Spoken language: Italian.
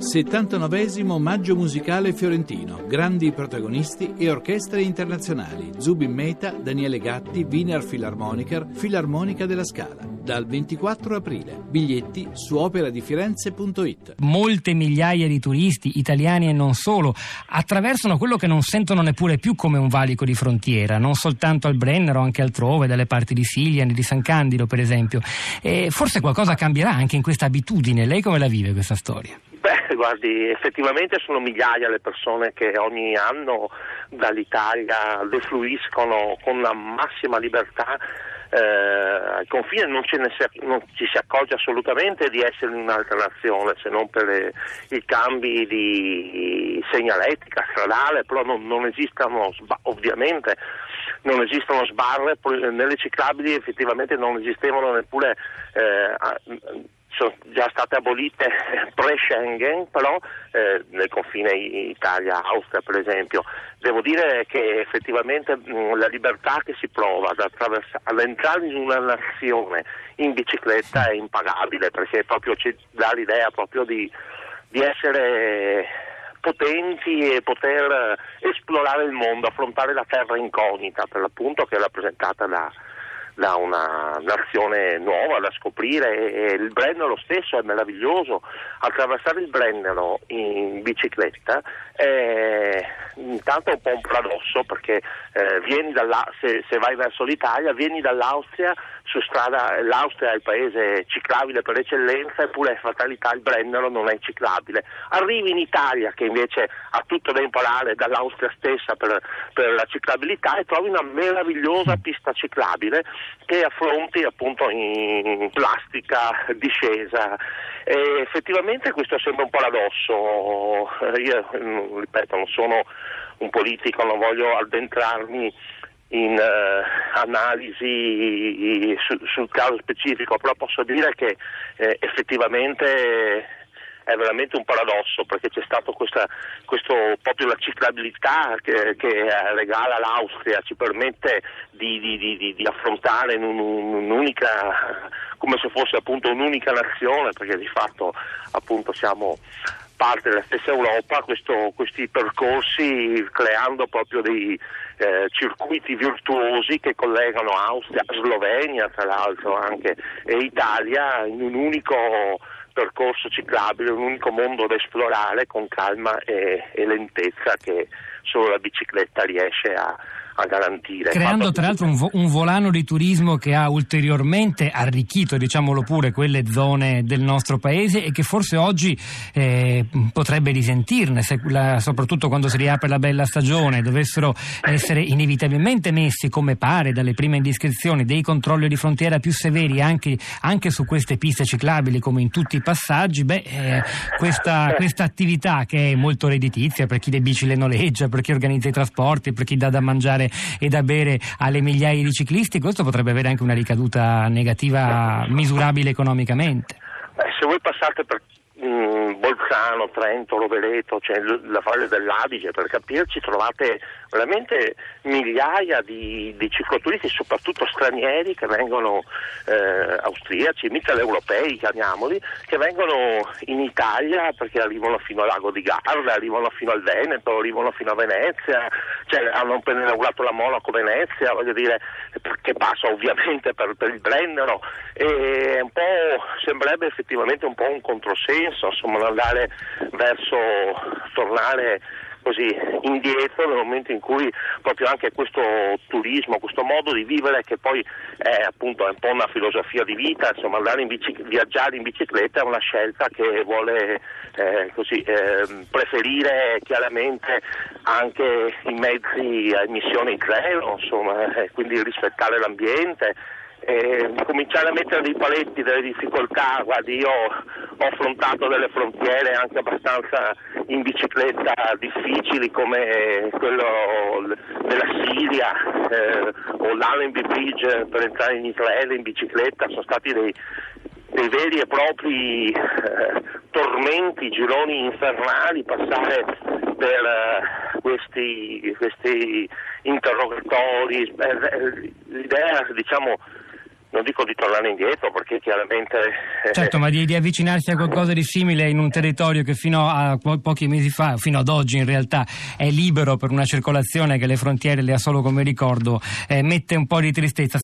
79 Maggio musicale fiorentino, grandi protagonisti e orchestre internazionali, Zubin Meta, Daniele Gatti, Wiener Philharmoniker, Filarmonica della Scala. Dal 24 aprile. Biglietti su operadifirenze.it. Molte migliaia di turisti, italiani e non solo, attraversano quello che non sentono neppure più come un valico di frontiera, non soltanto al Brennero, anche altrove, dalle parti di Siliani, di San Candido per esempio. E forse qualcosa cambierà anche in questa abitudine. Lei come la vive questa storia? Guardi, effettivamente sono migliaia le persone che ogni anno dall'Italia defluiscono con la massima libertà eh, al confine non, ne, non, ci si accorge assolutamente di essere in un'altra nazione se non per le, i cambi di segnaletica stradale, però non, non esistono ovviamente non esistono sbarre, nelle ciclabili effettivamente non esistevano neppure eh, già state abolite pre-Schengen, però eh, nel confine Italia-Austria per esempio. Devo dire che effettivamente mh, la libertà che si prova ad, ad, entrare in una nazione in bicicletta è impagabile perché proprio ci dà l'idea proprio di, di essere potenti e poter esplorare il mondo, affrontare la terra incognita per l'appunto che è rappresentata da da una nazione nuova da scoprire e il Brennero stesso è meraviglioso. Attraversare il Brennero in bicicletta è intanto un po' un paradosso perché eh, dalla, se, se, vai verso l'Italia vieni dall'Austria su strada, l'Austria è il paese ciclabile per eccellenza eppure fatalità il Brennero non è ciclabile. Arrivi in Italia che invece ha tutto da imparare dall'Austria stessa per, per la ciclabilità e trovi una meravigliosa pista ciclabile che affronti appunto in plastica discesa. E effettivamente questo sembra un paradosso, io ripeto non sono un politico, non voglio addentrarmi in uh, analisi su, sul caso specifico, però posso dire che eh, effettivamente è veramente un paradosso perché c'è stato questa, questo, proprio la ciclabilità che, che regala l'Austria, ci permette di, di, di, di affrontare in un, un'unica, come se fosse appunto un'unica nazione, perché di fatto appunto siamo parte della stessa Europa questo, questi percorsi creando proprio dei eh, circuiti virtuosi che collegano Austria, Slovenia tra l'altro anche e Italia in un unico percorso ciclabile, un unico mondo da esplorare con calma e, e lentezza che solo la bicicletta riesce a, a garantire. Creando tra l'altro un, vo- un, volano di turismo che ha ulteriormente arricchito, diciamolo pure, quelle zone del nostro paese e che forse oggi eh, potrebbe risentirne, la, soprattutto quando si riapre la bella stagione, dovessero essere inevitabilmente messi, come pare dalle prime indiscrezioni, dei controlli di frontiera più severi anche, anche su queste piste ciclabili come in tutti i passaggi, beh, eh, questa, questa attività che è molto redditizia per chi le bici le noleggia, per chi organizza i trasporti, per chi dà da mangiare e da bere alle migliaia di ciclisti, questo potrebbe avere anche una ricaduta negativa misurabile economicamente. Beh, se voi passate per mh, Bolzano, Trento, Rovereto, cioè la Valle dell'Adige, per capirci trovate veramente migliaia di, di cicloturisti, soprattutto stranieri che vengono eh, austriaci, mitteleuropei chiamiamoli, che vengono in Italia perché arrivano fino al lago di Garda, arrivano fino al Veneto, arrivano fino a Venezia, cioè, hanno appena inaugurato la Monaco-Venezia, voglio dire, che passa ovviamente per, per il Brennero. E un po' sembrerebbe effettivamente un po' un controsenso, insomma, andare verso tornare così indietro nel momento in cui proprio anche questo turismo, questo modo di vivere che poi è appunto un po' una filosofia di vita, insomma andare in bici- viaggiare in bicicletta è una scelta che vuole eh, così, eh, preferire chiaramente anche i mezzi a emissioni zero, insomma, eh, quindi rispettare l'ambiente eh, cominciare a mettere dei paletti, delle difficoltà, guardi io ho affrontato delle frontiere anche abbastanza in bicicletta difficili come quello della Siria eh, o l'Allenby Bridge per entrare in Israele in bicicletta, sono stati dei, dei veri e propri eh, tormenti, gironi infernali, passare per eh, questi, questi interrogatori, l'idea diciamo non dico di tornare indietro perché chiaramente... Eh, certo, ma di, di, avvicinarsi a qualcosa di simile in un territorio che fino a po- pochi mesi fa, fino ad oggi in realtà, è libero per una circolazione che le frontiere le ha solo come ricordo, eh, mette un po' di tristezza.